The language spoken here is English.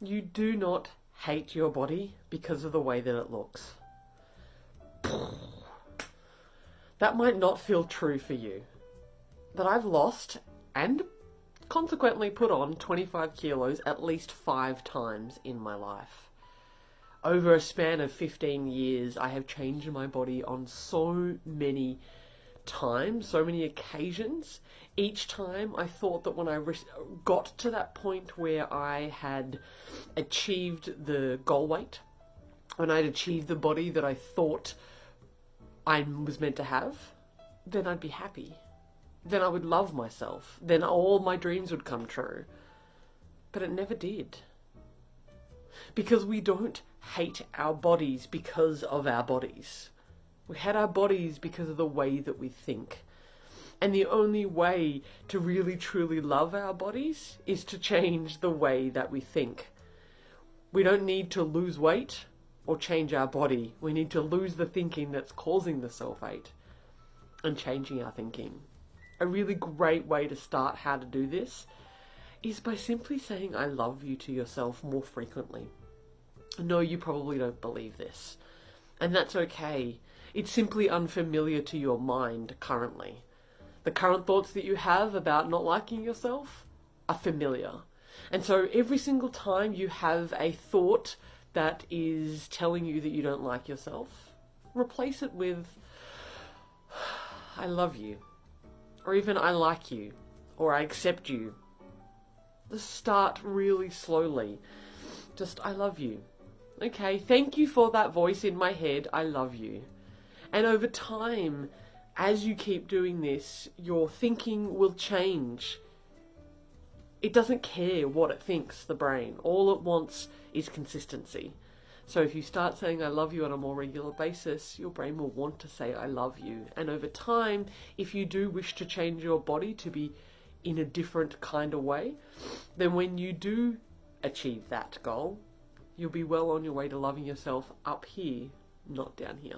You do not hate your body because of the way that it looks. That might not feel true for you. But I've lost and consequently put on 25 kilos at least five times in my life. Over a span of 15 years, I have changed my body on so many times, so many occasions. Each time I thought that when I re- got to that point where I had achieved the goal weight, when I'd achieved the body that I thought I was meant to have, then I'd be happy. Then I would love myself. Then all my dreams would come true. But it never did. Because we don't hate our bodies because of our bodies. We had our bodies because of the way that we think. And the only way to really truly love our bodies is to change the way that we think. We don't need to lose weight or change our body. We need to lose the thinking that's causing the self hate and changing our thinking. A really great way to start how to do this is by simply saying I love you to yourself more frequently. No, you probably don't believe this. And that's okay. It's simply unfamiliar to your mind currently. The current thoughts that you have about not liking yourself are familiar. And so every single time you have a thought that is telling you that you don't like yourself, replace it with I love you. Or even I like you. Or I accept you. Just start really slowly. Just I love you. Okay, thank you for that voice in my head. I love you. And over time, as you keep doing this, your thinking will change. It doesn't care what it thinks, the brain. All it wants is consistency. So if you start saying I love you on a more regular basis, your brain will want to say I love you. And over time, if you do wish to change your body to be in a different kind of way, then when you do achieve that goal, you'll be well on your way to loving yourself up here, not down here.